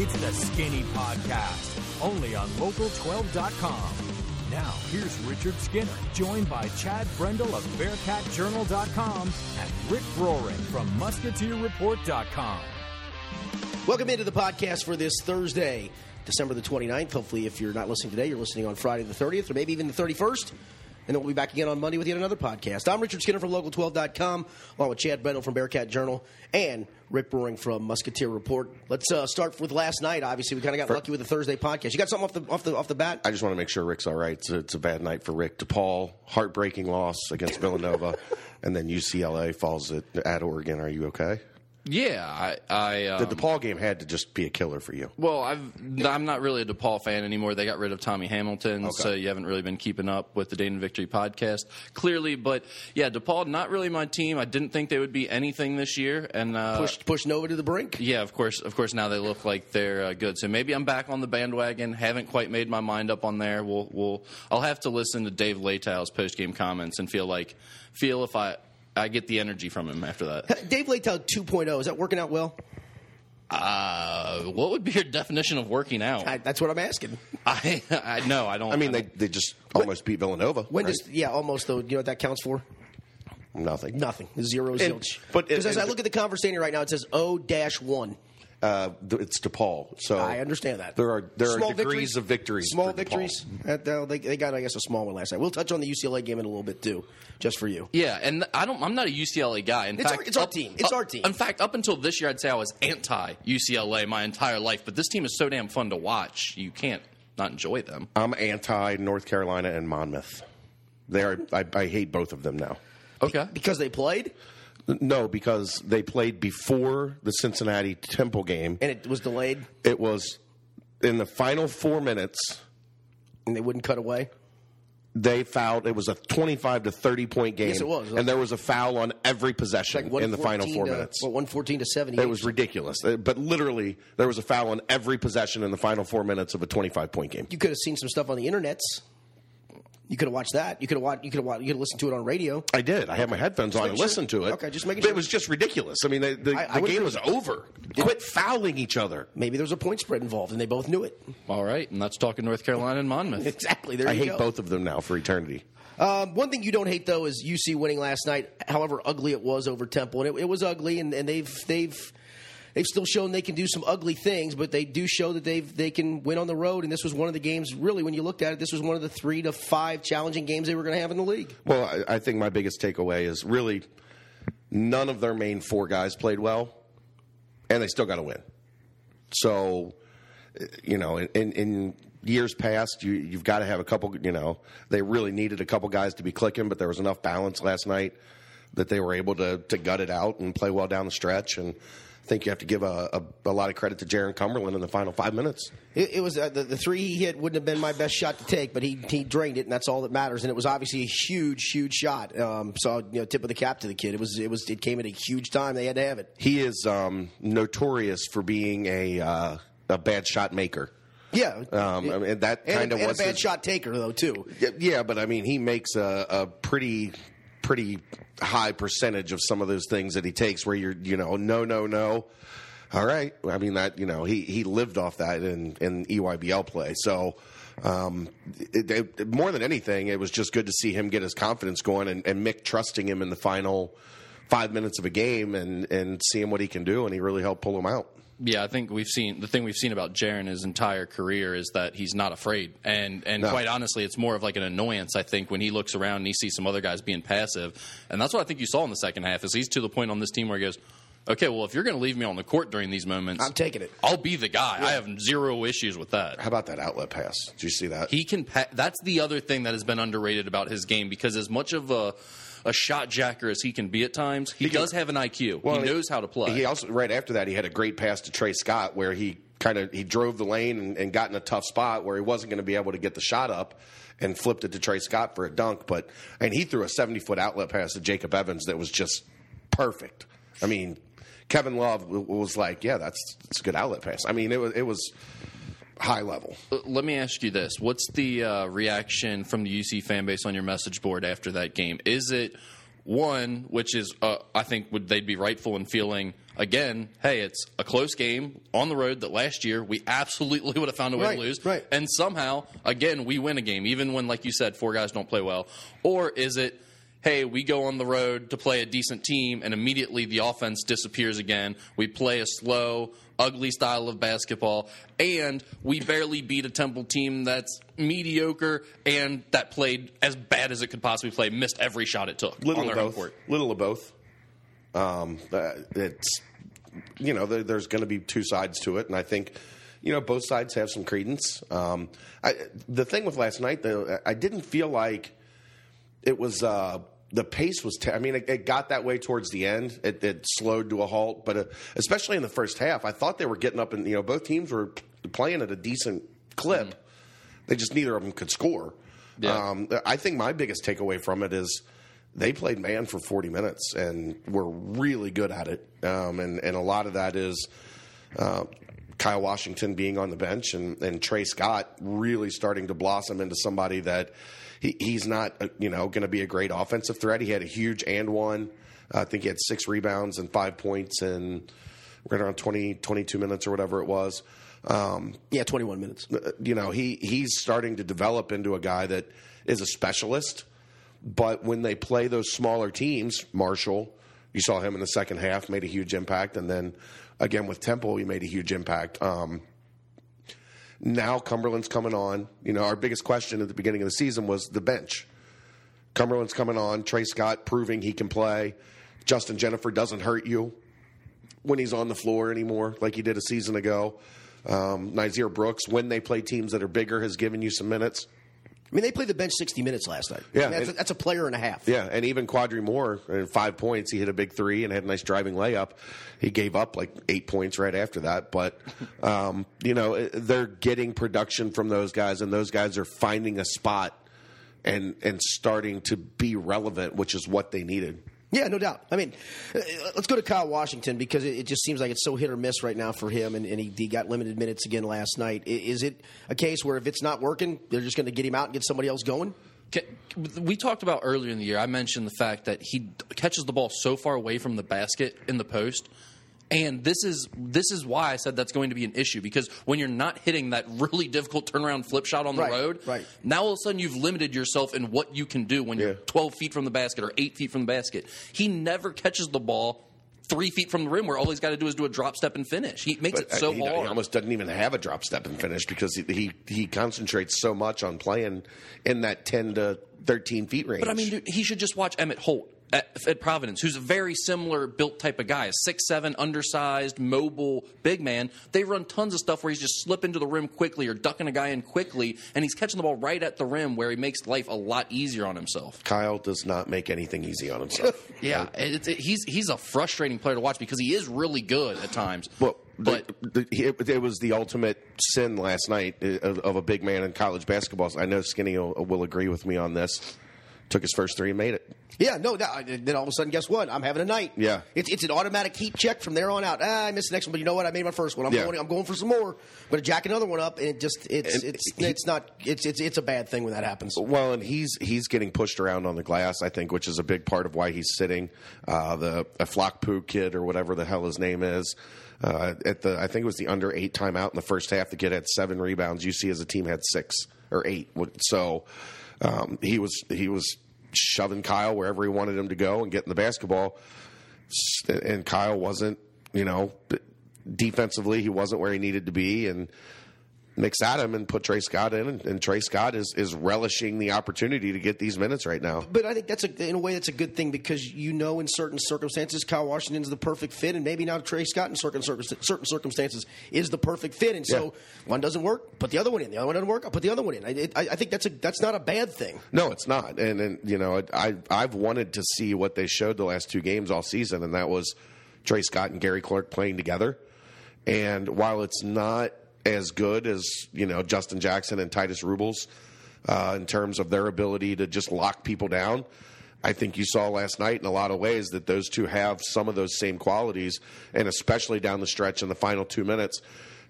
It's the Skinny Podcast, only on Local12.com. Now, here's Richard Skinner, joined by Chad Brendel of BearcatJournal.com and Rick Broering from MusketeerReport.com. Welcome into the podcast for this Thursday, December the 29th. Hopefully, if you're not listening today, you're listening on Friday the 30th or maybe even the 31st. And then we'll be back again on Monday with yet another podcast. I'm Richard Skinner from Local12.com, along with Chad Brendel from Bearcat Journal and Rick Broering from Musketeer Report. Let's uh, start with last night. Obviously, we kind of got lucky with the Thursday podcast. You got something off the off the off the bat? I just want to make sure Rick's all right. It's a, it's a bad night for Rick. DePaul, heartbreaking loss against Villanova, and then UCLA falls at, at Oregon. Are you okay? Yeah, I, I um, The DePaul game had to just be a killer for you. well, I've I'm not really a DePaul fan anymore. They got rid of Tommy Hamilton, so you haven't really been keeping up with the Dayton Victory podcast, clearly. But yeah, DePaul not really my team. I didn't think they would be anything this year, and uh, Pushed push Nova to the brink. yeah, of course, of course. Now they look like they're uh, good. So maybe I'm back on the bandwagon. Haven't quite made my mind up on there. We'll, we'll I'll have to listen to Dave Leitao's post game comments and feel like feel if I I get the energy from him after that. Dave Leitao 2.0 is that working out well? Uh, what would be your definition of working out? I, that's what I'm asking. I, I no, I don't. I mean, I they, don't- they just almost beat Villanova. When right? does yeah almost though? You know what that counts for? nothing? Nothing. Zero And- zilch. but- because as and- I look at the conversation right now, it says O dash one. Uh, th- it's DePaul. So I understand that. there are there Small are degrees of victories. Small for victories. Uh, they, they got, I guess, a small one last night. We'll touch on the UCLA game in a little bit too, just for you. yeah, and I don't. I'm not a UCLA guy. In It's fact, our- it's our up- team. It's up- our team. In fact, up until this year, I'd say I was anti UCLA my entire life. But this team is so damn fun to watch. You can't not enjoy them. I'm anti North Carolina and Monmouth. They are. I, I hate both of them now. Okay. Because they played No, because they played before the Cincinnati Temple game. and it was delayed It was in the final four minutes. and they wouldn't cut away. They fouled. It was a twenty-five to thirty point game. Yes, it was. and there was a foul on every possession Like in the final four to, minutes. What, 114 to 70. It was ridiculous. Uh, But literally, there was a foul on every possession in the final four minutes of a twenty-five point game. You could have seen some stuff on the internets. You could have watched that. You could have watched. You could have watched. You could have listened to it on radio. I did. I had my headphones on and sure. listened to it. Okay, just making But sure. It was just ridiculous. I mean, the, the, I- I the game was over. Quit fouling each other. Maybe there was a point spread involved, and they both knew it. All right, and that's talking North Carolina and Monmouth. Exactly. There I you hate go. both of them now for eternity. Um, one thing you don't hate though is UC winning last night. However ugly it was over Temple, and it, it was ugly, and, and they've they've they've still shown they can do some ugly things, but they do show that they they can win on the road. And this was one of the games. Really, when you looked at it, this was one of the three to five challenging games they were going to have in the league. Well, I, I think my biggest takeaway is really none of their main four guys played well, and they still got to win. So, you know, in, in years past, you, you've got to have a couple. You know, they really needed a couple guys to be clicking, but there was enough balance last night that they were able to to gut it out and play well down the stretch. And think you have to give a, a, a lot of credit to Jaron Cumberland in the final five minutes. It, it was uh, the, the three he hit wouldn't have been my best shot to take, but he he drained it, and that's all that matters. And it was obviously a huge, huge shot. Um, so you know, tip of the cap to the kid. It was it was it came at a huge time. They had to have it. He is um, notorious for being a uh, a bad shot maker. Yeah, Um, I mean, that kind of was a bad his- shot taker though too. Yeah, Yeah, but I mean, he makes a, a pretty pretty high percentage of some of those things that he takes where you're, you know, no, no, no. All right. I mean that, you know, he, he lived off that in, in EYBL play. So, um, it, it, more than anything, it was just good to see him get his confidence going and, and Mick trusting him in the final five minutes of a game and, and seeing what he can do. And he really helped pull him out. Yeah, I think we've seen the thing we've seen about Jaron his entire career is that he's not afraid, and and No. quite honestly, it's more of like an annoyance. I think when he looks around and he sees some other guys being passive, and that's what I think you saw in the second half. Is he's to the point on this team where he goes, okay, well if you're going to leave me on the court during these moments, I'm taking it. I'll be the guy. I have zero issues with that. How about that outlet pass? Do you see that? He can. Pa- that's the other thing that has been underrated about his game because as much of a a shot jacker as he can be at times, he, He does have an IQ. Well, he knows how to play. He also right after that he had a great pass to Tre Scott where he kind of he drove the lane and, and got in a tough spot where he wasn't going to be able to get the shot up and flipped it to Tre Scott for a dunk. But and he threw a seventy foot outlet pass to Jacob Evans that was just perfect. I mean, Kevin Love was like, yeah, that's that's a good outlet pass. I mean, it was it was high level. Uh, Let me ask you this: What's the uh, reaction from the UC fan base on your message board after that game? Is it one, which is uh, I think would they'd be rightful in feeling again, hey, it's a close game on the road that last year we absolutely would have found a way Right, to lose. right. And somehow, again, we win a game, even when, like you said, four guys don't play well. Or is it, hey, we go on the road to play a decent team and immediately the offense disappears again? We play a slow, ugly style of basketball, and we barely beat a Temple team that's mediocre and that played as bad as it could possibly play, missed every shot it took little on of their both. court. Little of both. Um, uh, it's you know there, there's going to be two sides to it, and I think you know both sides have some credence. Um, I, the thing with last night, though, I didn't feel like it was. Uh, the pace was. Ter- I mean, it, it got that way towards the end. It, it slowed to a halt, but uh, especially in the first half, I thought they were getting up, and you know, both teams were playing at a decent clip. They just neither of them could score. Yeah. Um, I think my biggest takeaway from it is they played man for 40 minutes and were really good at it. Um, and, and a lot of that is uh, Kyle Washington being on the bench and, and Tre Scott really starting to blossom into somebody that he, he's not, uh, you know, going to be a great offensive threat. He had a huge and one. I think he had six rebounds and five points in right around 20, 22 minutes or whatever it was. Um, Yeah, 21 minutes. you know, he he's starting to develop into a guy that is a specialist. But when they play those smaller teams, Marshall, you saw him in the second half, made a huge impact, and then again with Temple, he made a huge impact. Um, now Cumberland's coming on. You know, our biggest question at the beginning of the season was the bench. Cumberland's coming on. Tre Scott proving he can play. Justin Jenifer doesn't hurt you when he's on the floor anymore, like he did a season ago. Um, Brooks, when they play teams that are bigger, has given you some minutes. I mean, they played the bench 60 minutes last night. Yeah, I mean, that's, and- a, that's a player and a half. Yeah, and even Quadri Moore, uh, five points. He hit a big three and had a nice driving layup. He gave up like eight points right after that. But, um, you know, uh, they're getting production from those guys, and those guys are finding a spot and and starting to be relevant, which is what they needed. Yeah, no doubt. I mean, uh, let's go to Kyle Washington because it, just seems like it's so hit or miss right now for him, and, and he, he got limited minutes again last night. Is it a case where if it's not working, they're just going to get him out and get somebody else going? We talked about earlier in the year. I mentioned the fact that he catches the ball so far away from the basket in the post, and this is this is why I said that's going to be an issue because when you're not hitting that really difficult turnaround flip shot on the Right, road, right. now all of a sudden you've limited yourself in what you can do when you're 12 feet from the basket or eight feet from the basket. He never catches the ball. Three feet from the rim, where all he's got to do is do a drop step and finish. He makes it But, uh, so he, hard. he almost doesn't even have a drop step and finish because he, he he concentrates so much on playing in that ten to thirteen feet range. But I mean, dude, he should just watch Emmett Holt at, at Providence, who's a very similar built type of guy, a six seven, undersized, mobile, big man. They run tons of stuff where he's just slipping to the rim quickly or ducking a guy in quickly, and he's catching the ball right at the rim where he makes life a lot easier on himself. Kyle does not make anything easy on himself. Yeah, it's, it, he's he's a frustrating player to watch because he is really good at times. Well, but the, the, it, it was the ultimate sin last night uh, of, of a big man in college basketball. I know Skinny will, will agree with me on this. Took his first three and made it. Yeah, no. That, then all of a sudden, guess what? I'm having a night. Yeah. it's it's an automatic heat check from there on out. Ah, I missed the next one, but you know what? I made my first one. I'm Yeah. going. I'm going for some more. I'm going to jack another one up, and it just it's And it's he- it's not it's it's it's a bad thing when that happens. Well, and he's he's getting pushed around on the glass, I think, which is a big part of why he's sitting. Uh, the Aflakpui kid or whatever the hell his name is. Uh, at the I think it was the under eight timeout in the first half. The kid had seven rebounds. UC as a team had six or eight. So um, he was he was shoving Kyle wherever he wanted him to go and getting the basketball. And Kyle wasn't, you know, defensively he wasn't where he needed to be, and mix Adam and put Tre Scott in, and, and Tre Scott is is relishing the opportunity to get these minutes right now. But I think that's a, in a way that's a good thing because you know in certain circumstances Kyle Washington's the perfect fit, and maybe now Tre Scott in certain certain circumstances is the perfect fit, and so Yeah. one doesn't work, put the other one in. The other one doesn't work, I'll put the other one in. I, it- I, I think that's a that's not a bad thing. No, it's not. And, and you know, I I've wanted to see what they showed the last two games all season, and that was Tre Scott and Gary Clark playing together. And while it's not as good as you know Justin Jackson and Titus Rubles uh, in terms of their ability to just lock people down, I think you saw last night in a lot of ways that those two have some of those same qualities, and especially down the stretch in the final two minutes,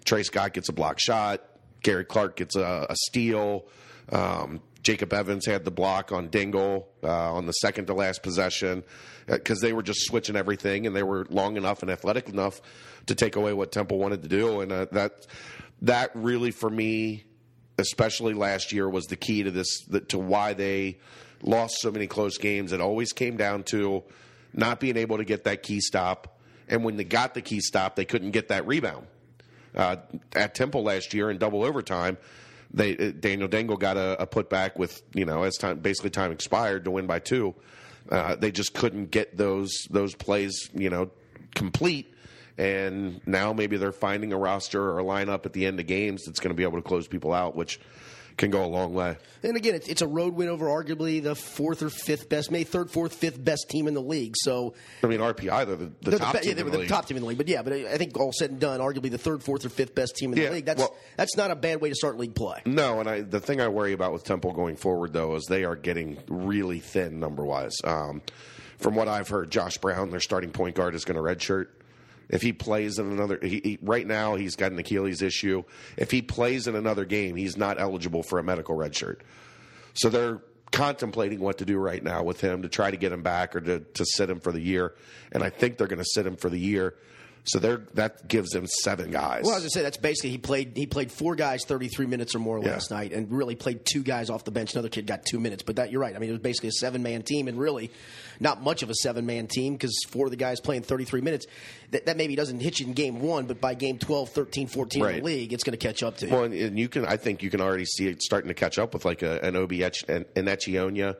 Tre Scott gets a block shot, Gary Clark gets a, a steal. Um, Jacob Evans had the block on Dingle uh, on the second to last possession because they were just switching everything and they were long enough and athletic enough to take away what Temple wanted to do. And uh, that that really for me, especially last year, was the key to this to why they lost so many close games. It always came down to not being able to get that key stop, and when they got the key stop, they couldn't get that rebound. Uh, at Temple last year in double overtime, they Daniel Dingle got a, a putback with you know as time basically time expired to win by two. Uh, they just couldn't get those those plays you know complete. And now maybe they're finding a roster or a lineup at the end of games that's going to be able to close people out, which can go a long way. And again, it's, it's a road win over arguably the fourth or fifth best, maybe third, fourth, fifth best team in the league. So I mean, RPI they're the, the they're top the, team yeah, they were the the league. top team in the league. But yeah, but I think all said and done, arguably the third, fourth, or fifth best team in Yeah, the league. That's well- that's not a bad way to start league play. No, and I, the thing I worry about with Temple going forward, though, is they are getting really thin number wise. Um, from what I've heard, Josh Brown, their starting point guard, is going to redshirt. If he plays in another, he, he, right now he's got an Achilles issue. If he plays in another game, he's not eligible for a medical redshirt. So they're contemplating what to do right now with him to try to get him back or to, to sit him for the year. And I think they're going to sit him for the year. So they're, that gives them seven guys. Well, as I say, that's basically he played he played four guys thirty three minutes or more Yeah. last night, and really played two guys off the bench. Another kid got two minutes, but that you're right. I mean, it was basically a seven man team, and really not much of a seven man team because four of the guys playing thirty three minutes. That, that maybe doesn't hit you in game one, but by game 12, 13, 14 in the league, it's going to catch up to you. Well, and, and you can, I think you can already see it starting to catch up with like a, an Obi Ech, an, an Echionia,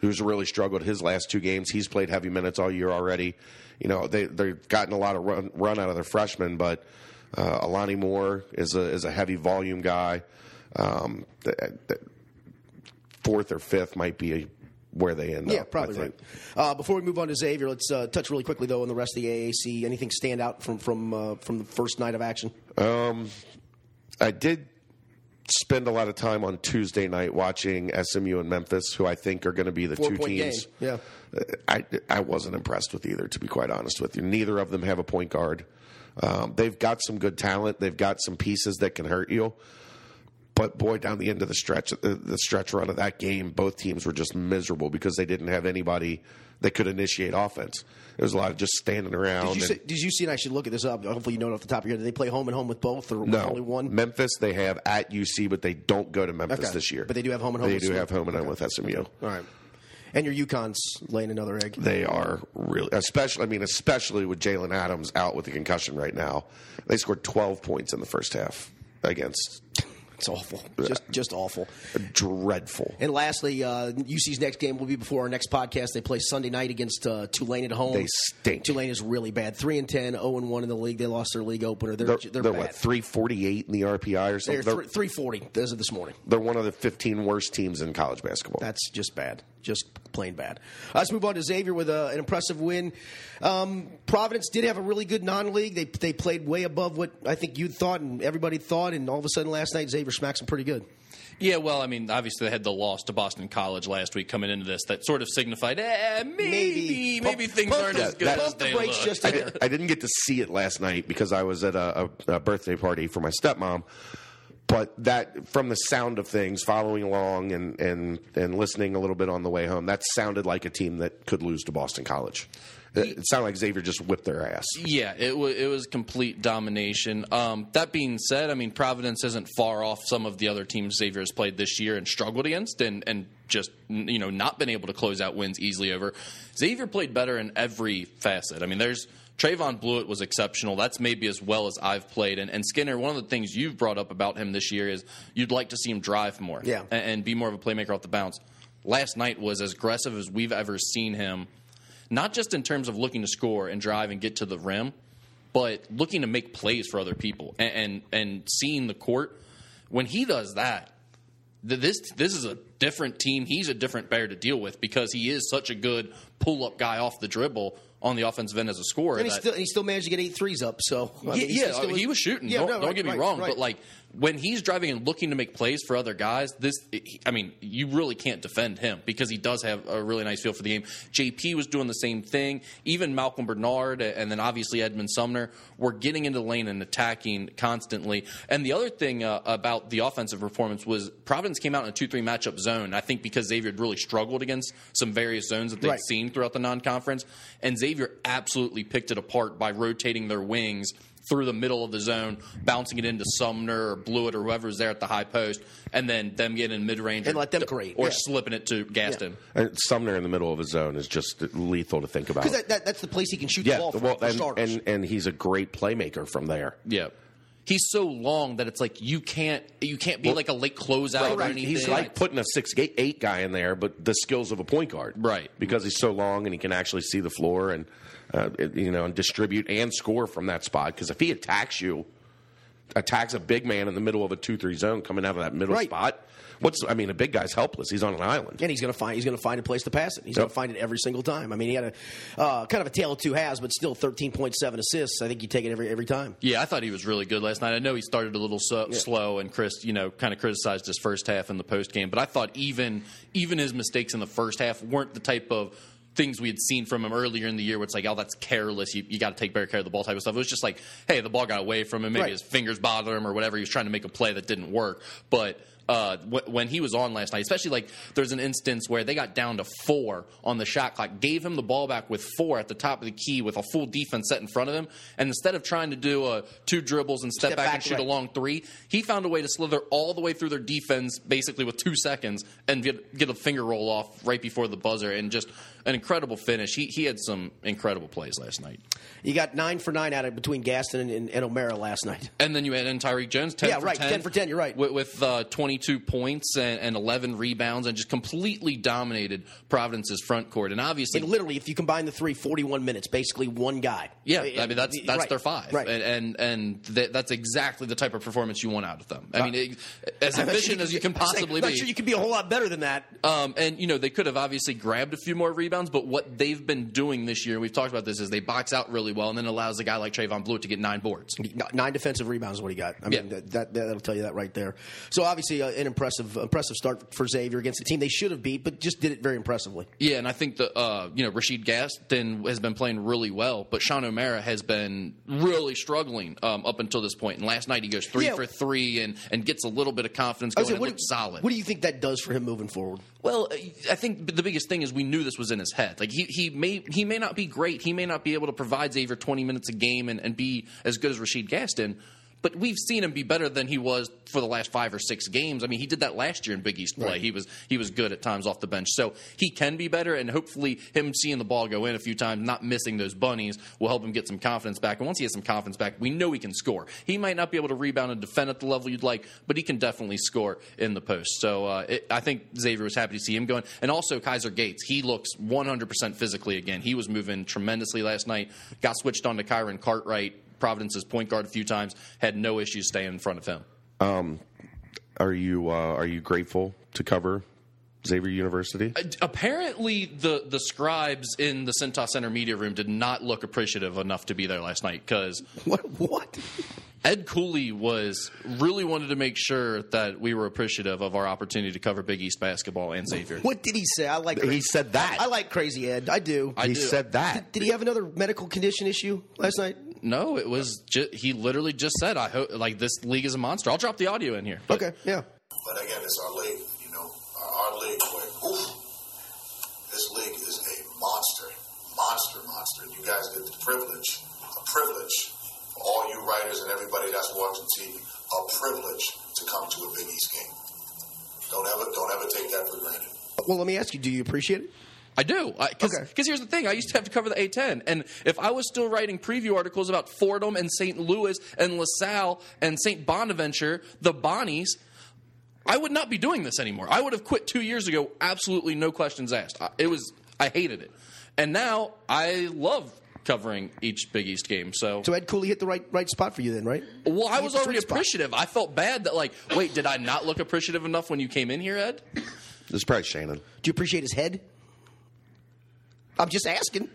who's really struggled his last two games. He's played heavy minutes all year already. You know, they they've gotten a lot of run, run out of their freshmen, but uh, Alani Moore is a is a heavy volume guy. Um, th- th- fourth or fifth might be a, where they end Yeah, up. I probably think. right. Uh, before we move on to Xavier, let's uh, touch really quickly though on the rest of the AAC. Anything stand out from from uh, from the first night of action? I did spend a lot of time on Tuesday night watching SMU and Memphis, who I think are going to be the Four two teams. game. Yeah. Uh, I I wasn't impressed with either, to be quite honest with you. Neither of them have a point guard. Um, they've got some good talent. They've got some pieces that can hurt you. But boy, down the end of the stretch, the, the stretch run of that game, both teams were just miserable because they didn't have anybody that could initiate offense. There was a lot of just standing around. Did you, and- see, did you see? And I should look at this up. Hopefully, you know it off the top of your head. Did they play home and home with both, or No, only one? Memphis they have at UC, but they don't go to Memphis Okay. this year. But they do have home and home They with do SMU. have home and home with SMU. All right. And your UConn's laying another egg. They are really, especially. I mean, especially with Jalen Adams out with the concussion right now. They scored 12 points in the first half against It's awful. Just just awful. dreadful. And lastly, uh, UC's next game will be before our next podcast. They play Sunday night against uh, Tulane at home. They stink. Tulane is really bad. Three and 10, 0 and one in the league. They lost their league opener. They're They're, they're, they're what 348 in the RPI or something. They're three forty as of this morning. they're one of the 15 worst teams in college basketball. That's just bad. Just plain bad. Uh, let's move on to Xavier with uh, an impressive win. Um, Providence did have a really good non-league. They they played way above what I think you thought and everybody thought. And all of a sudden last night Xavier smacks them pretty good. Yeah, well, I mean, obviously they had the loss to Boston College last week coming into this that sort of signified, eh, maybe, maybe, Pump- things pump aren't the- as good pump as the they brakes look. just I, a did, I didn't get to see it last night because I was at a, a, a birthday party for my stepmom. But that, from the sound of things, following along and, and, and listening a little bit on the way home, that sounded like a team that could lose to Boston College. It, sounded like Xavier just whipped their ass. Yeah, it was it was complete domination. Um, that being said, I mean Providence isn't far off some of the other teams Xavier has played this year and struggled against, and and just you know not been able to close out wins easily over. Xavier played better in every facet. I mean, there's Trevon Bluiett was exceptional. That's maybe as well as I've played. And, and Skinner, one of the things you've brought up about him this year is you'd like to see him drive more, Yeah. and, and be more of a playmaker off the bounce. Last night was as aggressive as we've ever seen him not just in terms of looking to score and drive and get to the rim, but looking to make plays for other people and and, and seeing the court. When he does that, this this is a different team. He's a different bear to deal with because he is such a good pull up guy off the dribble on the offensive end as a scorer. And he that- still, he still managed to get eight threes up. So I yeah, mean, yeah, still he was shooting. Yeah, don't, no, don't right, get me right, wrong, right. but like when he's driving and looking to make plays for other guys, this I mean, you really can't defend him because he does have a really nice feel for the game. JP was doing the same thing. Even Malcolm Bernard and then obviously Edmond Sumner were getting into the lane and attacking constantly. And the other thing uh, about the offensive performance was Providence came out in a two-three matchup zone. I think because Xavier had really struggled against some various zones that they've Right. seen throughout the non-conference, and Xavier absolutely picked it apart by rotating their wings through the middle of the zone, bouncing it into Sumner or Bluiett or whoever's there at the high post, and then them getting in mid range And let them create, or yeah. slipping it to Gaston. And Sumner in the middle of his zone is just lethal to think about. Because that, that, that's the place he can shoot yeah, the ball from, well, for and, starters. and and he's a great playmaker from there. Yeah. He's so long that it's like you can't you can't be like a late closeout or anything. He's like putting a six eight, eight guy in there, but the skills of a point guard. Right. Because he's so long and he can actually see the floor and uh, you know and distribute and score from that spot. Because if he attacks you, attacks a big man in the middle of a two three zone coming out of that middle Right. spot, what's I mean a big guy's helpless. He's on an island. and he's going to find he's going to find a place to pass it. He's Yep. going to find it every single time. I mean, he had a uh, kind of a tale of two halves, but still 13.7 assists. I think you take it every every time. Yeah, I thought he was really good last night. I know he started a little so, slow, and Chris, you know, kind of criticized his first half in the post game. But I thought even even his mistakes in the first half weren't the type of things we had seen from him earlier in the year. Where it's like, oh, that's careless. You, you got to take better care of the ball type of stuff. It was just like, hey, the ball got away from him. Maybe Right. his fingers bothered him or whatever. He was trying to make a play that didn't work, but. Uh, wh- when he was on last night, especially like there's an instance where they got down to four on the shot clock, gave him the ball back with four at the top of the key with a full defense set in front of him, and instead of trying to do uh, two dribbles and step, Step back, back, and shoot right. a long three, he found a way to slither all the way through their defense basically with two seconds and get, get a finger roll off right before the buzzer, and just an incredible finish. He he had some incredible plays last night, You got nine for nine out of between Gaston and, and, and O'Mara last night. and then you had in Tyrique Jones, ten Yeah, for right, 10, 10 for 10, you're right. with, with uh, 22 points and, and 11 rebounds, and just completely dominated Providence's front court, and obviously And literally, if you combine the three, 41 minutes, basically one guy. Yeah, I mean that's that's Right, their five, Right. and and, and th- that's exactly the type of performance you want out of them. I mean, it, as I'm sure efficient as you can possibly I'm be. not sure you can be a whole lot better than that. Um, and you know they could have obviously grabbed a few more rebounds, but what they've been doing this year, and we've talked about this, is they box out really well, and then allows a guy like Trevon Bluiett to get nine boards. Nine defensive rebounds is what he got. I mean, Yeah. that, that that'll tell you that right there. So obviously, uh, an impressive impressive start for Xavier against a team they should have beat, but just did it very impressively. Yeah, and I think the uh, you know Rashid Gaston has been playing really well, but Sean O'Mara has been really struggling um, up until this point. And last night he goes three Yeah. for three and and gets a little bit of confidence going. saying, and what, looks solid. What do you think that does for him moving forward? Well, I think the biggest thing is we knew this was in his head. Like he, he may he may not be great. He may not be able to provide Xavier twenty minutes a game and, and be as good as Rashid Gaston. But we've seen him be better than he was for the last five or six games. I mean, he did that last year in Big East play. Right. He was he was good at times off the bench, so he can be better. And hopefully, him seeing the ball go in a few times, not missing those bunnies, will help him get some confidence back. And once he has some confidence back, we know he can score. He might not be able to rebound and defend at the level you'd like, but he can definitely score in the post. So uh, it, I think Xavier was happy to see him going, and also Kaiser Gates. He looks 100% physically again. He was moving tremendously last night. Got switched on to Kyron Cartwright. Providence's point guard a few times had no issues staying in front of him. Are you uh, are you grateful to cover Xavier University? Uh, Apparently, the the scribes in the Cintas Center media room did not look appreciative enough to be there last night because What? What? Ed Cooley was really wanted to make sure that we were appreciative of our opportunity to cover Big East basketball and Xavier. What did he say? I like. He said that. I like Crazy Ed. I do. I he do. said that. did he have another medical condition issue last night? No, it was ju- he literally just said, "I hope like this league is a monster." I'll drop the audio in here. But Okay. Yeah. But again, it's our league, you know, our, our league where, oof, this league is a monster, monster, monster. You guys get the privilege, a privilege for all you writers and everybody that's watching TV, a privilege to come to a Big East game. Don't ever, don't ever take that for granted. Well, let me ask you: Do you appreciate it? I do. Because Okay. here's the thing. I used to have to cover the A10. And if I was still writing preview articles about Fordham and St. Louis and LaSalle and St. Bonaventure, the Bonnies, I would not be doing this anymore. I would have quit two years ago, absolutely no questions asked. It was, I hated it. And now I love covering each Big East game. So, So Ed Cooley hit the right right spot for you then, right? well, I was hit the already sweet spot. appreciative. I felt bad that, like, wait, did I not look appreciative enough when you came in here, Ed? This is probably Shannon. Do you appreciate his head? I'm just asking.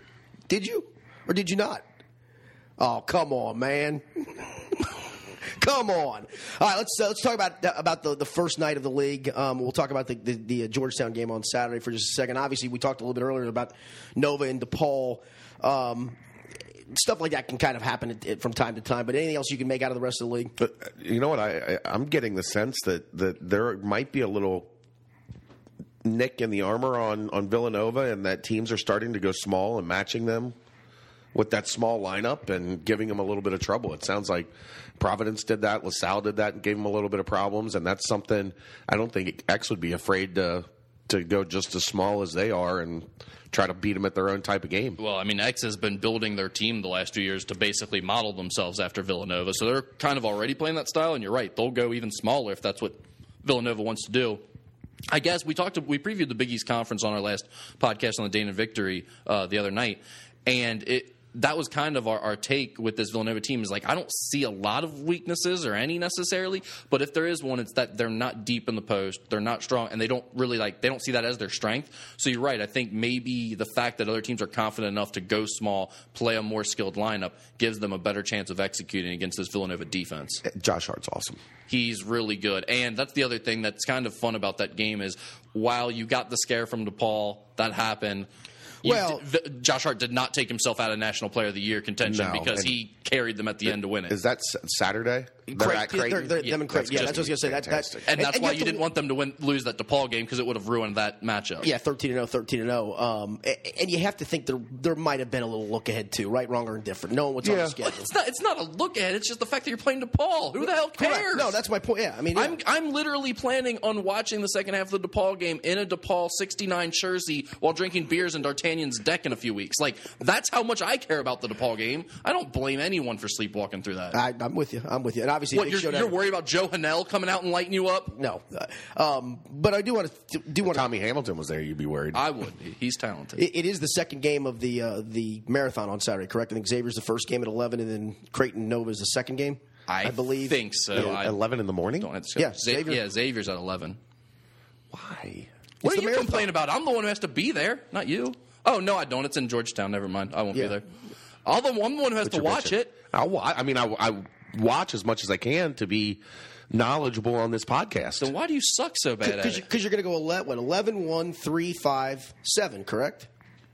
Did you, or did you not? Oh, come on, man. Come on! All right, let's uh, let's talk about about the, the first night of the league. Um, we'll talk about the, the, the Georgetown game on Saturday for just a second. Obviously, we talked a little bit earlier about Nova and DePaul. Um, stuff like that can kind of happen from time to time. But anything else you can make out of the rest of the league? But uh, you know what? I, I I'm getting the sense that that there might be a little nick in the armor on on Villanova, and that teams are starting to go small and matching them with that small lineup and giving them a little bit of trouble. It sounds like Providence did that, LaSalle did that, and gave them a little bit of problems. And that's something I don't think X would be afraid to to go just as small as they are and try to beat them at their own type of game. Well, I mean, X has been building their team the last few years to basically model themselves after Villanova, so they're kind of already playing that style. And you're right, they'll go even smaller if that's what Villanova wants to do. I guess we talked. To, we previewed the Big East conference on our last podcast on the Dana Victory uh, the other night, and it that was kind of our, our, take with this Villanova team is like I don't see a lot of weaknesses or any necessarily, but if there is one, it's that they're not deep in the post, they're not strong, and they don't really like they don't see that as their strength. So you're right. I think maybe the fact that other teams are confident enough to go small, play a more skilled lineup, gives them a better chance of executing against this Villanova defense. Eh, Josh Hart's awesome. He's really good, and that's the other thing that's kind of fun about that game is while you got the scare from DePaul, that happened well, Josh Hart did not take himself out of National Player of the Year contention no, because he carried them at the end to win it. Is that Saturday? They're at Creighton. They're, they're, yeah, them and Creighton. Yeah, that's what I was going to say. That, that, and that's and why you, you didn't want them to win, lose that DePaul game because it would have ruined that matchup. Yeah, 13 0, 13 0. Um, and you have to think there there might have been a little look ahead too, right, wrong, or indifferent. Knowing what's yeah. on the schedule. It's not. It's not a look ahead. It's just the fact that you're playing DePaul. Who the hell cares? Correct. No, that's my point. Yeah, I mean, yeah. I'm I'm literally planning on watching the second half of the DePaul game in a DePaul 69 jersey while drinking beers in D'Artagnan's deck in a few weeks. Like that's how much I care about the DePaul game. I don't blame anyone for sleepwalking through that. I, am with you. I'm with you. And obviously, what, you're, you're worried about Joe Hanel coming out and lighting you up? No, um, but I do want to do want. Tommy Hamilton was there. You'd be worried. I would. He's talented. it, it is the second game of the uh, the marathon on Saturday, correct? I think Xavier's the first game at 11, and then Creighton Nova is the second game. I, I believe. Think so. Yeah, I 11 in the morning. Don't have to yeah, Xavier. yeah, Xavier's at 11. Why? What It's are you marathon. complaining about? I'm the one who has to be there, not you. Oh no, I don't. It's in Georgetown. Never mind. I won't Yeah. be there. I'm the one one who has What's to watch picture? it. I'll wa- I mean, I, I watch as much as I can to be knowledgeable on this podcast. Then why do you suck so bad at Because it? you're, going to go 11, what, 11, 1, 3, 5, 7, correct?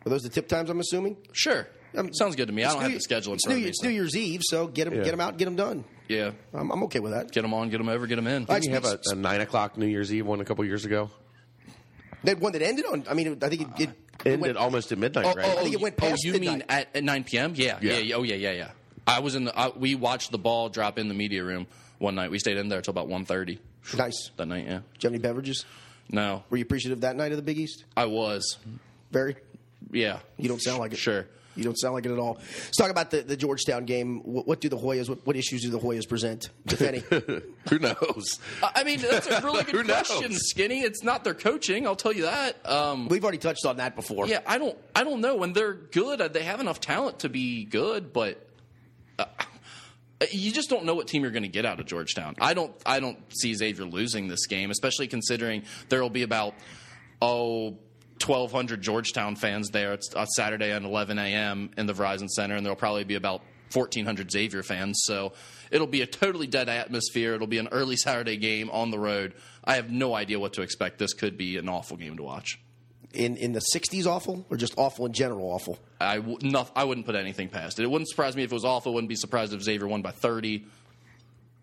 Are those the tip times, I'm assuming? Sure. Um, Sounds good to me. I It's don't New- have the schedule in it's front New, of me. It's so- New Year's Eve, so get them, Yeah. get them out, get them done. Yeah. I'm, I'm okay with that. Get them on, get them over, get them in. I- Didn't you have a, a nine o'clock New Year's Eve one a couple years ago? That one that ended on, I mean, I think it, it, it Ended went, almost at midnight, Oh, right? I think it went oh, past you midnight. mean at, at 9 p.m.? Yeah, yeah, Yeah. yeah. Oh, yeah, yeah, yeah. I was in the. I, we watched the ball drop in the media room one night. We stayed in there until about 1.30 nice. that night. Yeah. Do you have any beverages? No, Were you appreciative that night of the Big East? I was. Very? Yeah. You don't sound like it. Sure. You don't sound like it at all. Let's talk about the, the Georgetown game. What, what do the Hoyas, what, what issues do the Hoyas present, if any? Who knows? I I mean, that's a really Who good knows? question, Skinny. It's not their coaching. I'll tell you that. Um, We've already touched on that before. yeah, I don't. I don't know. When they're good, uh, they have enough talent to be good, but. Uh, you just don't know what team you're going to get out of Georgetown. I don't. I don't see Xavier losing this game, especially considering there will be about oh 1,200 Georgetown fans there. It's on Saturday at 11 a.m. in the Verizon Center, and there'll probably be about 1,400 Xavier fans. So it'll be a totally dead atmosphere. It'll be an early Saturday game on the road. I have no idea what to expect. This could be an awful game to watch. In, in the 60s awful, or just awful in general awful? I, w- no, I wouldn't put anything past it. It wouldn't surprise me if it was awful. Wouldn't be surprised if Xavier won by 30.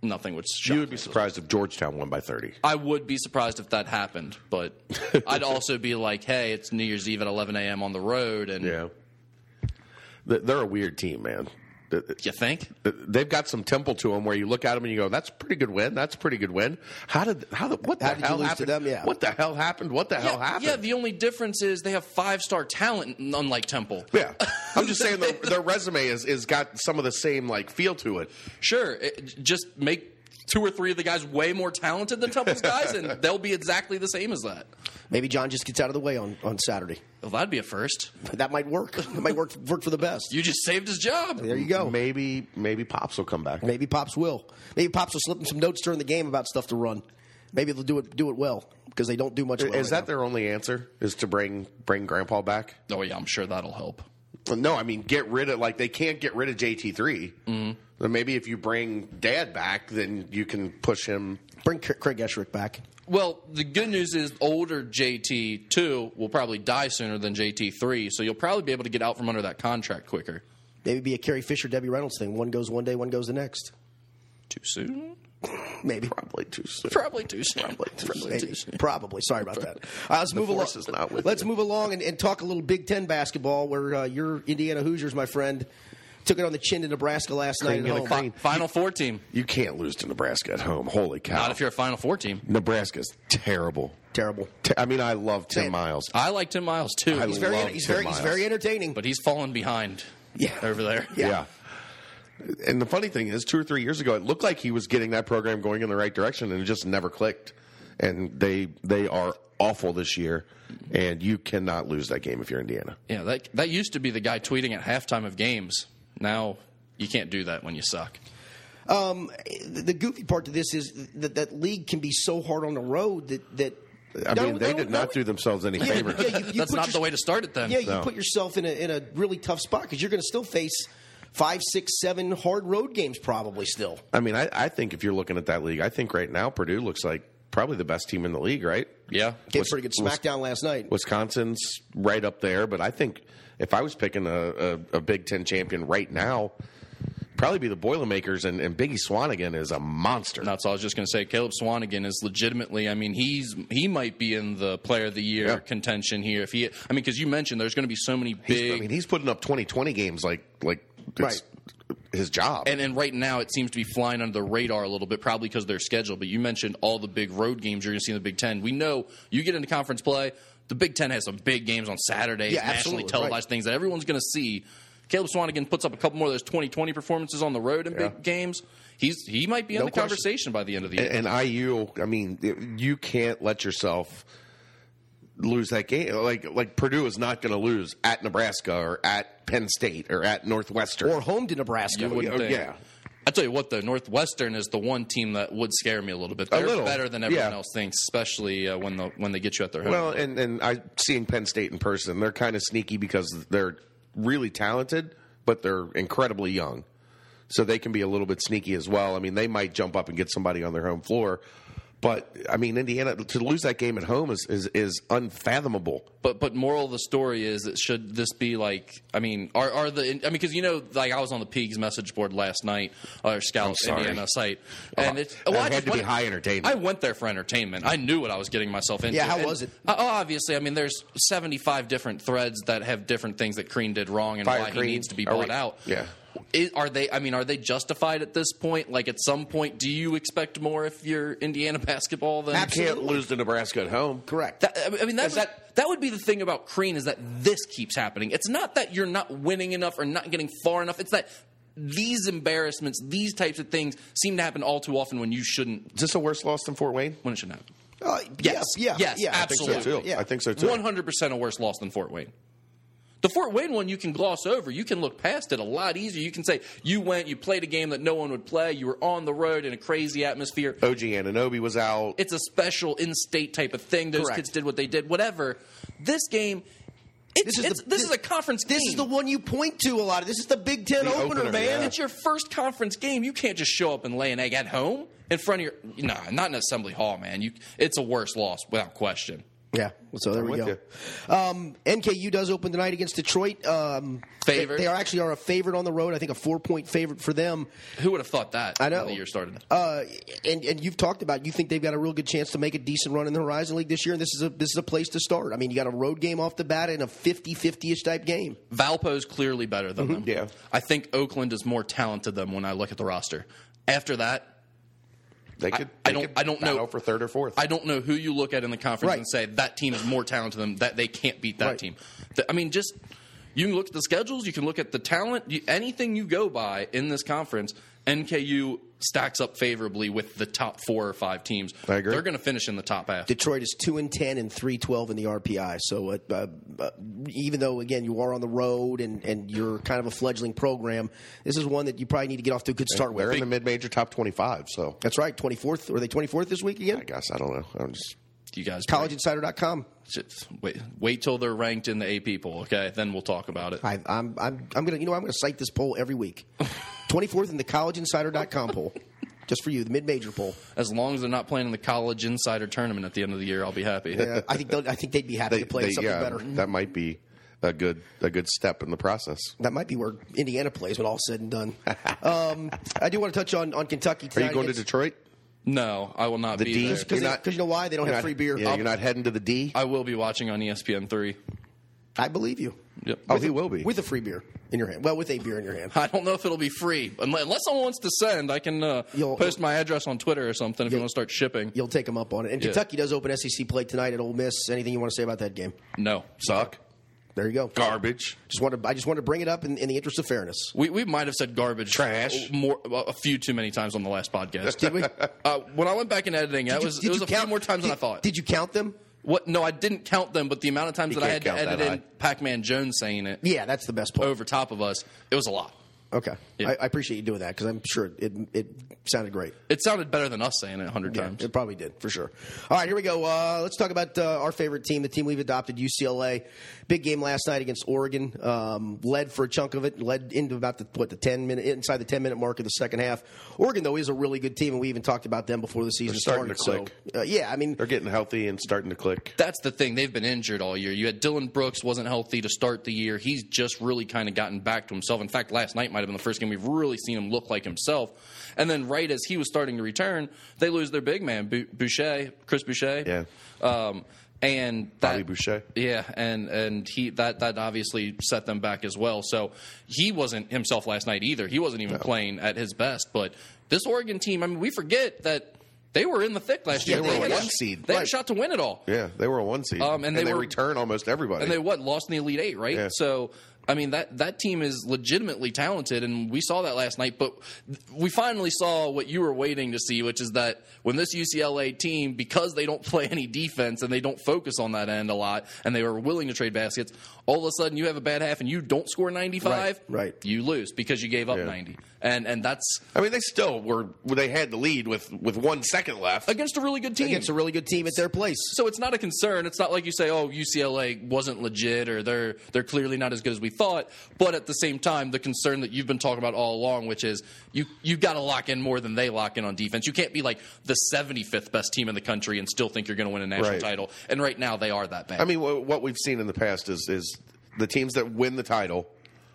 Nothing would shock You would be me. surprised if Georgetown won by 30. I would be surprised if that happened, but I'd also be like, hey, it's New Year's Eve at 11 a.m. on the road, and Yeah. Th- They're a weird team, man. Th- you think? They've got some temple to them where you look at them and you go, "That's a pretty good win. That's a pretty good win." How did how the, what the How did you hell lose to happened? them? Yeah. What the hell happened? What the hell happened? yeah, the only difference is they have five star talent, unlike Temple. Yeah. I'm just saying their, their resume is is got some of the same like feel to it. Sure, it, just make two or three of the guys way more talented than Temple's guys, and they'll be exactly the same as that. Maybe John just gets out of the way on, on Saturday. Well, that'd be a first. That might work. That might work work for the best. You just saved his job. There you go. Maybe maybe Pops will come back. Maybe Pops will. Maybe Pops will slip him some notes during the game about stuff to run. Maybe they'll do it do it well because they don't do much. well Is right that their only answer? Is to bring bring Grandpa back? Oh yeah, I'm sure that'll help. No, I mean get rid of like they can't get rid of JT 3 Mm-hmm. Then maybe if you bring Dad back, then you can push him. Bring Craig Esherick back. Well, the good news is older JT two will probably die sooner than JT three, so you'll probably be able to get out from under that contract quicker. Maybe be a Carrie Fisher, Debbie Reynolds thing. One goes one day, one goes the next. Too soon? Maybe. Probably too soon. Probably too soon. Probably too soon. Maybe. Probably. Sorry about that. All right, let's move along. is not with let's you. move along and, and talk a little Big Ten basketball, where uh, your Indiana Hoosiers, my friend, took it on the chin to Nebraska last night at home. the. Final four team. You can't lose to Nebraska at home. Holy cow! Not if you're a Final Four team. Nebraska's terrible. Terrible. Te- I mean, I love Tim Man. Miles. I like Tim Miles too, I He's very. love He's Tim very. He's very entertaining. but he's fallen behind. Yeah. over there. Yeah. And the funny thing is, two or three years ago, it looked like he was getting that program going in the right direction, and it just never clicked. And they they are awful this year, and you cannot lose that game if you're Indiana. Yeah, that that used to be the guy tweeting at halftime of games. Now you can't do that when you suck. Um, the, the goofy part to this is that that league can be so hard on the road that that. I No, mean, they no, did no. not do themselves any Yeah, favors. yeah, you- you That's not your- the way to start it then. Yeah, you No. put yourself in a in a really tough spot because you're going to still face five, six, seven hard road games probably still. I mean, I, I think if you're looking at that league, I think right now Purdue looks like probably the best team in the league, right? Yeah. Gave a Was- pretty good was- smackdown last night. Wisconsin's right up there, but I think if I was picking a, a, a Big Ten champion right now, probably be the Boilermakers, and, and Biggie Swanigan is a monster. That's all I was just going to say. Caleb Swanigan is legitimately. I mean, he's he might be in the Player of the Year Yeah. contention here. If he, I mean, because you mentioned there's going to be so many He's- big. I mean, he's putting up 20-20 games like like it's his job. and, and right now it seems to be flying under the radar a little bit, probably because of their schedule. But you mentioned all the big road games you're going to see in the Big Ten. We know you get into conference play. The Big Ten has some big games on Saturdays, Yeah, nationally absolutely, televised right. things that everyone's going to see. Caleb Swanigan puts up a couple more of those 20-20 performances on the road in Yeah. big games. He's he might be in the question. conversation by the end of the year. and, and IU, I mean, you can't let yourself lose that game. Like like Purdue is not going to lose at Nebraska or at Penn State or at Northwestern. Or home to Nebraska. You wouldn't yeah, think. yeah. I tell you what, though, Northwestern is the one team that would scare me a little bit. They're little, better than everyone yeah. else thinks, especially uh, when the when they get you at their home. Well, and and I seeing Penn State in person, they're kind of sneaky because they're really talented, but they're incredibly young, so they can be a little bit sneaky as well. I mean, they might jump up and get somebody on their home floor, but I mean, Indiana to lose that game at home is is, is unfathomable. But but moral of the story is that should this be like I mean are are the I mean because you know like I was on the Peegs message board last night our Scout sorry. Indiana site and Oh, it's that I had just to be high entertainment. I went there for entertainment. I knew what I was getting myself into. Yeah, how And, was it? uh, obviously, I mean there's 75 different threads that have different things that Crean did wrong and Fire why Crean. he needs to be bought we- out. yeah. Is, are they? I mean, are they justified at this point? Like, at some point, do you expect more if you're Indiana basketball than You can't lose to Nebraska at home. Correct. that, I mean, that, that that would be the thing about Crean is that this keeps happening. It's not that you're not winning enough or not getting far enough. It's that these embarrassments, these types of things, seem to happen all too often when you shouldn't. Is this a worse loss than Fort Wayne? When it shouldn't happen. Uh, Yes. Yeah. Yeah. Yes, yeah, I think so Absolutely. too. Yeah. I think so too. One hundred percent a worse loss than Fort Wayne. The Fort Wayne one you can gloss over. You can look past it a lot easier. You can say you went, you played a game that no one would play. You were on the road in a crazy atmosphere. OG Anunoby was out. It's a special in-state type of thing. Those Correct. kids did what they did. Whatever. This game, it's, This is the- this is a conference This game. is the one you point to a lot. This is the Big Ten The opener, opener, man. yeah. It's your first conference game. You can't just show up and lay an egg at home in front of your. No, not in Assembly Hall, man. You, it's a worse loss without question. Yeah. So there I'm we go. Um, NKU does open tonight against Detroit. Um, Favorite. They, they are actually are a favorite on the road. I think a four point favorite for them. Who would have thought that? I know. When the year started. Uh, and and you've talked about you think they've got a real good chance to make a decent run in the Horizon League this year. And this is a this is a place to start. I mean, you got a road game off the bat and a 50-50ish type game. Valpo's clearly better than them. Yeah. I think Oakland is more talented than when I look at the roster. After that, They could. I they don't. could I don't know for third or fourth. I don't know who you look at in the conference Right. and say that team is more talented than. That they can't beat that Right. team. I mean, just you can look at the schedules. You can look at the talent. You, anything you go by in this conference, NKU stacks up favorably with the top four or five teams. I agree. They're going to finish in the top half. Detroit is two and ten and three twelve in the RPI. So uh, uh, uh, even though again you are on the road and, and you're kind of a fledgling program, this is one that you probably need to get off to a good start They're with. in the mid-major top twenty-five. So That's right. Twenty fourth. Are they twenty fourth this week again? I guess I don't know. I'm just You guys, CollegeInsider.com. Just wait, wait till they're ranked in the A people, okay? Then we'll talk about it. I, I'm, I'm, I'm gonna, you know, I'm gonna cite this poll every week. 24th in the CollegeInsider.com poll, just for you, the mid-major poll. As long as they're not playing in the college insider tournament at the end of the year, I'll be happy. Yeah, I think, they'll- I think they'd be happy They, to play they- something yeah, better. that might be a good a good step in the process. That might be where Indiana plays when all's said and done. um, I do want to touch on, on Kentucky Are you going to Detroit? No, I will not The be D? there. Because You're they- not- 'cause you know why? They don't have not- free beer. Yeah, I'll- you're not heading to the D. I will be watching on ESPN three. I believe you. Yep. Oh, he will be. With a free beer in your hand. Well, with a beer in your hand. I don't know if it'll be free unless, unless someone wants to send. I can uh, You'll- post my address on Twitter or something if you want to start shipping. You'll take them up on it. And Yeah. Kentucky does open SEC play tonight at Ole Miss. Anything you want to say about that game? No, Suck. There you go. Garbage. Just wanted, I just wanted to bring it up in, in the interest of fairness. we we might have said garbage Trash. more a few too many times on the last podcast. Did we? Uh, when I went back in editing, Did that you- was it was you a few more times than I thought. Did you count them? What? No, I didn't count them, but the amount of times You that I had can't to edit that in. Pac-Man Jones saying it Yeah, that's the best part. over top of us, it was a lot. Okay. Yeah. I, I appreciate you doing that because I'm sure it, it sounded great. It sounded better than us saying it a hundred Yeah, times. it probably did for sure. All right, here we go. Uh, let's talk about uh, our favorite team, the team we've adopted, UCLA. Big game last night against Oregon. Um, led for a chunk of it. Led into about the what the ten minute inside the ten minute mark of the second half. Oregon though is a really good team, and we even talked about them before the season They're starting started. to click. So uh, yeah, I mean, They're getting healthy and starting to click. That's the thing. They've been injured all year. You had Dillon Brooks wasn't healthy to start the year. He's just really kind of gotten back to himself. In fact, last night might have been the first game we've really seen him look like himself. And then right as he was starting to return, they lose their big man, Boucher, Chris Boucher. Yeah. Um, and that, Bobby Boucher. Yeah, and and he that that obviously set them back as well. So he wasn't himself last night either. He wasn't even playing at his best. But this Oregon team, I mean, we forget that they were in the thick last Yeah, year. they were a- one seed. They had a shot to win it all. Yeah, they were a one seed, Um, and they were- return almost everybody. And they what lost in the Elite Eight, right? Yeah. So I mean that that team is legitimately talented, and we saw that last night. But we finally saw what you were waiting to see, which is that when this UCLA team, because they don't play any defense and they don't focus on that end a lot, and they were willing to trade baskets, all of a sudden you have a bad half and you don't score ninety five, Right, right. You lose because you gave up Yeah. ninety, and and that's I mean, they still were. They had the lead with with one second left. against a really good team. against a really good team at their place. So it's not a concern. It's not like you say, "Oh, UCLA wasn't legit," or "They're they're clearly not as good as we thought." But at the same time, the concern that you've been talking about all along, which is you you got to lock in more than they lock in on defense. You can't be like the 75th best team in the country and still think you're going to win a national Right. title. And right now, they are that bad. I mean, what we've seen in the past is is the teams that win the title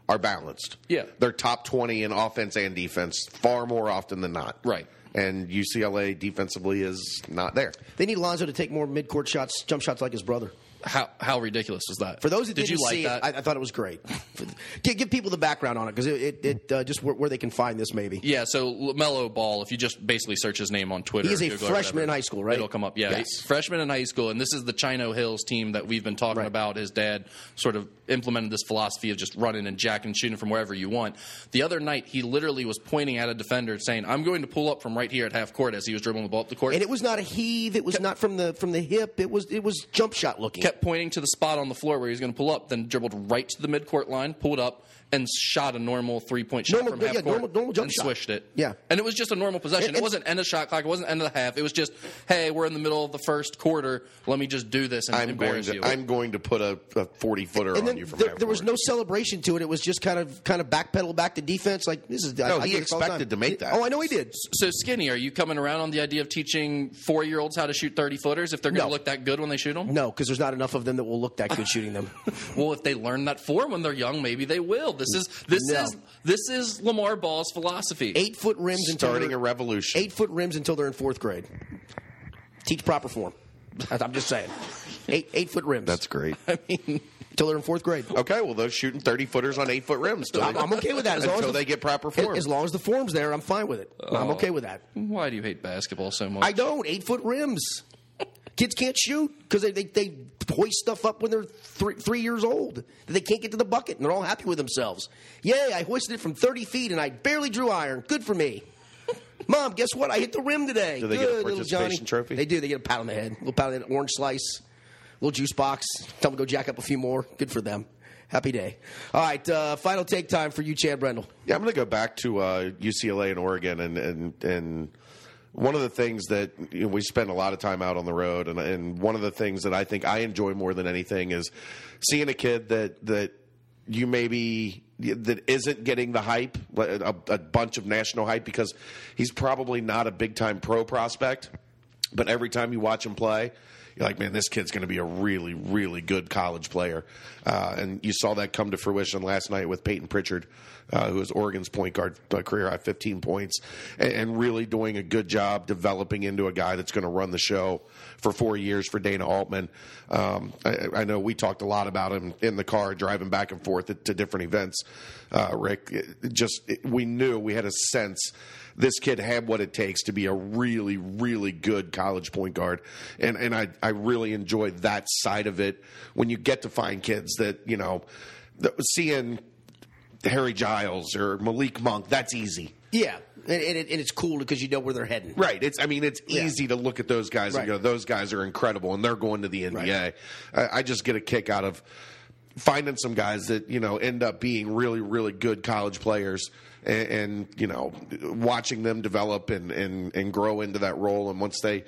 are balanced. Yeah. they're top twenty in offense and defense far more often than not. Right. And UCLA defensively is not there. They need Lonzo to take more mid-court shots, jump shots like his brother. how how ridiculous was that? For those that did didn't you like see that? it, I, I thought it was great. Give, give people the background on it because it, it, it uh, just where, where they can find this maybe. Yeah, so LaMelo Ball. If you just basically search his name on Twitter, He is a Google freshman whatever, in high school, right? It'll come up. Yeah, Yes. freshman in high school, and this is the Chino Hills team that we've been talking Right. about. His dad sort of implemented this philosophy of just running and jacking and shooting from wherever you want. The other night, he literally was pointing at a defender, saying, "I'm going to pull up from right here at half court," as he was dribbling the ball up the court. And it was not a heave. It was not from the from the hip. It was it was jump shot looking. kept pointing to the spot on the floor where he was going to pull up, then dribbled right to the midcourt line, pulled up, and shot a normal three point shot Normal- from half yeah, court normal- normal jump and shot. swished it. Yeah. and it was just a normal possession. And- it wasn't end of shot clock. It wasn't end of the half. It was just, hey, we're in the middle of the first quarter. Let me just do this and I'm going to you. I'm going to put a, a forty footer on then you from there, half there was no celebration to it. It was just kind of kind of backpedal back to defense. Like this is. I, No, I he do this all the expected to make that. Oh, I know he did. so skinny, are you coming around on the idea of teaching four year olds how to shoot thirty footers if they're going to No. look that good when they shoot them? No, because there's not enough of them that will look that good shooting them. Well, if they learn that form when they're young, maybe they will. This is this No. is this is LaVar Ball's philosophy. Eight foot rims until starting they're- a revolution. Eight foot rims until they're in fourth grade. Teach proper form. I'm just saying. Eight eight foot rims. That's great. I mean. Until they're in fourth grade. Okay, well, they're shooting thirty footers on eight foot rims. till I'm, I'm okay with that. As long as until the- they get proper form. As long as the form's there, I'm fine with it. I'm oh. okay with that. Why do you hate basketball so much? I don't. Eight foot rims. Kids can't shoot because they, they, they hoist stuff up when they're three, three years old. They can't get to the bucket and they're all happy with themselves. Yay, I hoisted it from 30 feet and I barely drew iron. Good for me. Mom, guess what? I hit the rim today. Do they Good, get a little participation Johnny. trophy? They do. They get a pat on the head. A little pat on the head, orange slice, little juice box. Tell them to go jack up a few more. Good for them. Happy day. All right, uh, final take time for you, Chad Brendel. Yeah, I'm going to go back to uh, UCLA and Oregon and and and one of the things that you know, we spend a lot of time out on the road, and, and one of the things that I think I enjoy more than anything is seeing a kid that that you maybe that isn't getting the hype, a, a bunch of national hype, because he's probably not a big time pro prospect. But every time you watch him play, you're like, man, this kid's going to be a really, really good college player. Uh, and you saw that come to fruition last night with Payton Pritchard, uh, who is Oregon's point guard, uh, career high 15 points, and, and, really doing a good job developing into a guy that's going to run the show for four years for Dana Altman. Um, I, I, know we talked a lot about him in the car driving back and forth to different events. Uh, Rick, just we knew we had a sense this kid had what it takes to be a really, really good college point guard. And and I, I really enjoyed that side of it when you get to find kids that, you know, seeing Harry Giles or Malik Monk, that's easy. Yeah, and, and, it, and, it's cool because you know where they're heading. Right. It's. I mean, it's yeah. easy to look at those guys right. and go, "Those guys are incredible," and they're going to the NBA. Right. I, I, just get a kick out of finding some guys that you know end up being really, really good college players and, and you know watching them develop and, and and grow into that role. And once they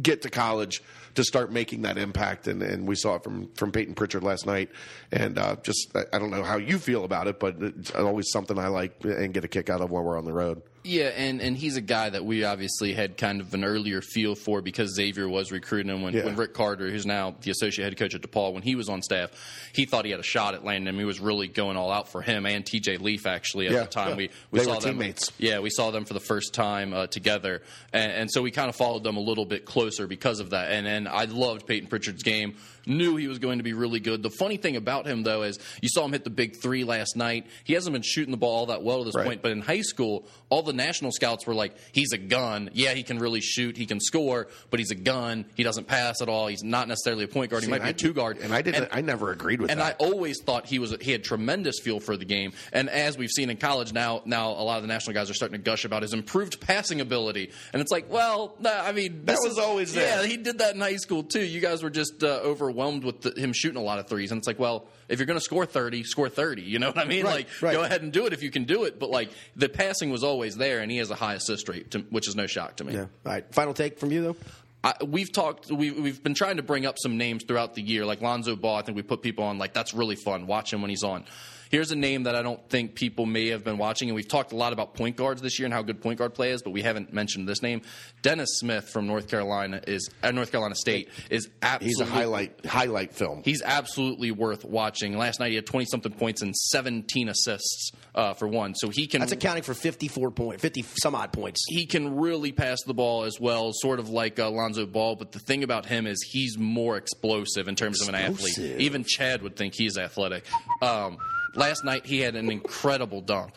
get to college to start making that impact. And, and we saw it from, from Payton Pritchard last night. And uh, just, I don't know how you feel about it, but it's always something I like and get a kick out of while we're on the road. Yeah, and, and he's a guy that we obviously had kind of an earlier feel for because Xavier was recruiting him when, yeah. when Rick Carter, who's now the associate head coach at DePaul, when he was on staff, he thought he had a shot at landing him. He was really going all out for him and TJ Leaf actually at yeah. the time. Yeah. We we they saw them teammates. Yeah, we saw them for the first time uh, together, and, and so we kind of followed them a little bit closer because of that. And and I loved Payton Pritchard's game knew he was going to be really good. The funny thing about him, though, is you saw him hit the big three last night. He hasn't been shooting the ball all that well to this right. point, but in high school, all the national scouts were like, he's a gun. Yeah, he can really shoot, he can score, but he's a gun. He doesn't pass at all. He's not necessarily a point guard. See, he might be I, a two guard. And I didn't. And, I never agreed with and that. And I always thought he was he had tremendous feel for the game. And as we've seen in college now, now a lot of the national guys are starting to gush about his improved passing ability. And it's like, well, nah, I mean, that was is, always there. Yeah, he did that in high school too. You guys were just uh, overwhelmed with the, him shooting a lot of threes, and it's like, well, if you're going to score 30, score 30. You know what I mean? Right, like, right. go ahead and do it if you can do it. But like, the passing was always there, and he has a high assist rate, to, which is no shock to me. Yeah. All right. Final take from you though. I, we've talked. We, we've been trying to bring up some names throughout the year, like Lonzo Ball. I think we put people on like that's really fun. Watch him when he's on. Here's a name that I don't think people may have been watching, and we've talked a lot about point guards this year and how good point guard play is, but we haven't mentioned this name. Dennis Smith from North Carolina is uh, North Carolina State is absolutely he's a highlight highlight film. He's absolutely worth watching. Last night he had 20 something points and 17 assists uh, for one, so he can. That's accounting for 54 point, 50 some odd points. He can really pass the ball as well, sort of like uh, Lonzo Ball. But the thing about him is he's more explosive in terms explosive. of an athlete. Even Chad would think he's athletic. Um, Last night he had an incredible dunk.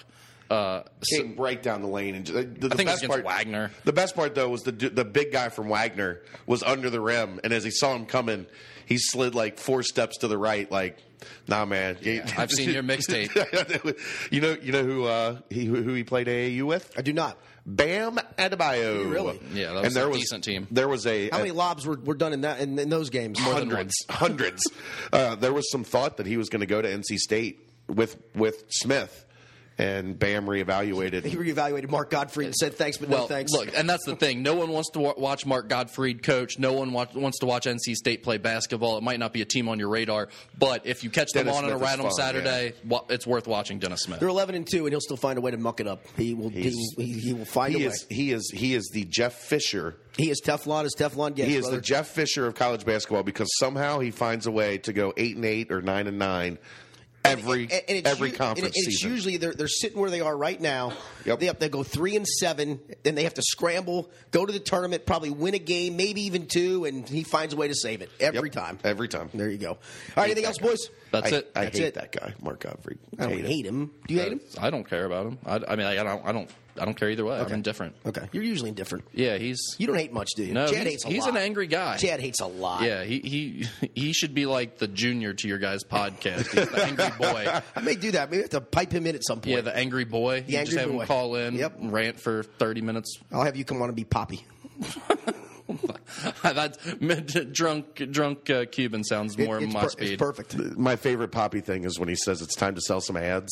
Uh, Came so, right down the lane, and the, the, I think best part, Wagner. The best part though was the the big guy from Wagner was under the rim, and as he saw him coming, he slid like four steps to the right, like. Nah, man. Yeah, I've seen your mixtape. you know, you know who uh, he who he played AAU with? I do not. Bam Adebayo. Really? Yeah, that was and there a was, decent team. There was a how many lobs were, were done in that in, in those games? hundreds, hundreds. Uh, there was some thought that he was going to go to NC State with with Smith. And Bam reevaluated. He reevaluated Mark Gottfried and said thanks, but well, no thanks. Look, and that's the thing. No one wants to wa- watch Mark Gottfried coach. No one wa- wants to watch NC State play basketball. It might not be a team on your radar, but if you catch Dennis them on Smith a random fun, Saturday, yeah. wa- it's worth watching Dennis Smith. They're eleven and two, and he'll still find a way to muck it up. He will. He, he, he, will find he a is, way. He is. He is the Jeff Fisher. He is Teflon as Teflon gets. He is brother. the Jeff Fisher of college basketball because somehow he finds a way to go eight and eight or nine and nine every and, and, and every u- conference and it's season. usually they're they're sitting where they are right now. Yep. They have to go three and seven, then they have to scramble, go to the tournament, probably win a game, maybe even two, and he finds a way to save it every Yep. time. Every time. There you go. All right, anything else, boys? That's I, it. I That's hate it. that guy, Mark Gottfried. I don't hate him. Do you hate uh, him? I don't care about him. I, I mean, I, I don't. I don't. I don't care either way. Okay. I'm indifferent. Okay, you're usually indifferent. Yeah, he's. You don't hate much, do you? No, Chad he's- hates a he's lot. an angry guy. Chad hates a lot. Yeah, he he he should be like the junior to your guys' podcast. He's the angry boy. I may do that. Maybe I have to pipe him in at some point. Yeah, the angry boy. The you angry just have boy. him call in, Yep. rant for thirty minutes. I'll have you come on and be Poppy. That's drunk drunk uh, Cuban sounds It- more it's, my per- speed. it's perfect. My favorite Poppy thing is when he says it's time to sell some ads.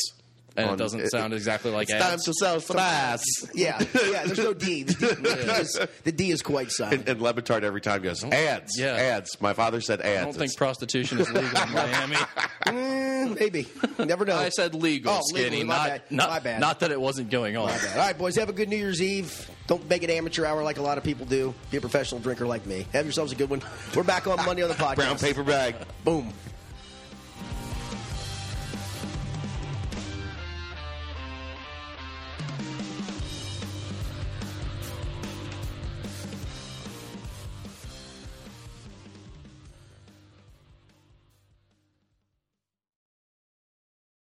And on- it doesn't sound exactly like It's time ads. to sell fries. Yeah, yeah. There's no D. The D, the D is, the D is quite silent. And, and Le Batard every time goes ads, Yeah. ads. My father said ads. I don't think prostitution is legal in Miami. Mm, maybe. Never know. I said legal, Oh, skinny, legal, my not bad. not My bad. not that it wasn't going on. My bad. All right, boys. Have a good New Year's Eve. Don't make it amateur hour like a lot of people do. Be a professional drinker like me. Have yourselves a good one. We're back on Monday on the podcast. Brown paper bag. Boom.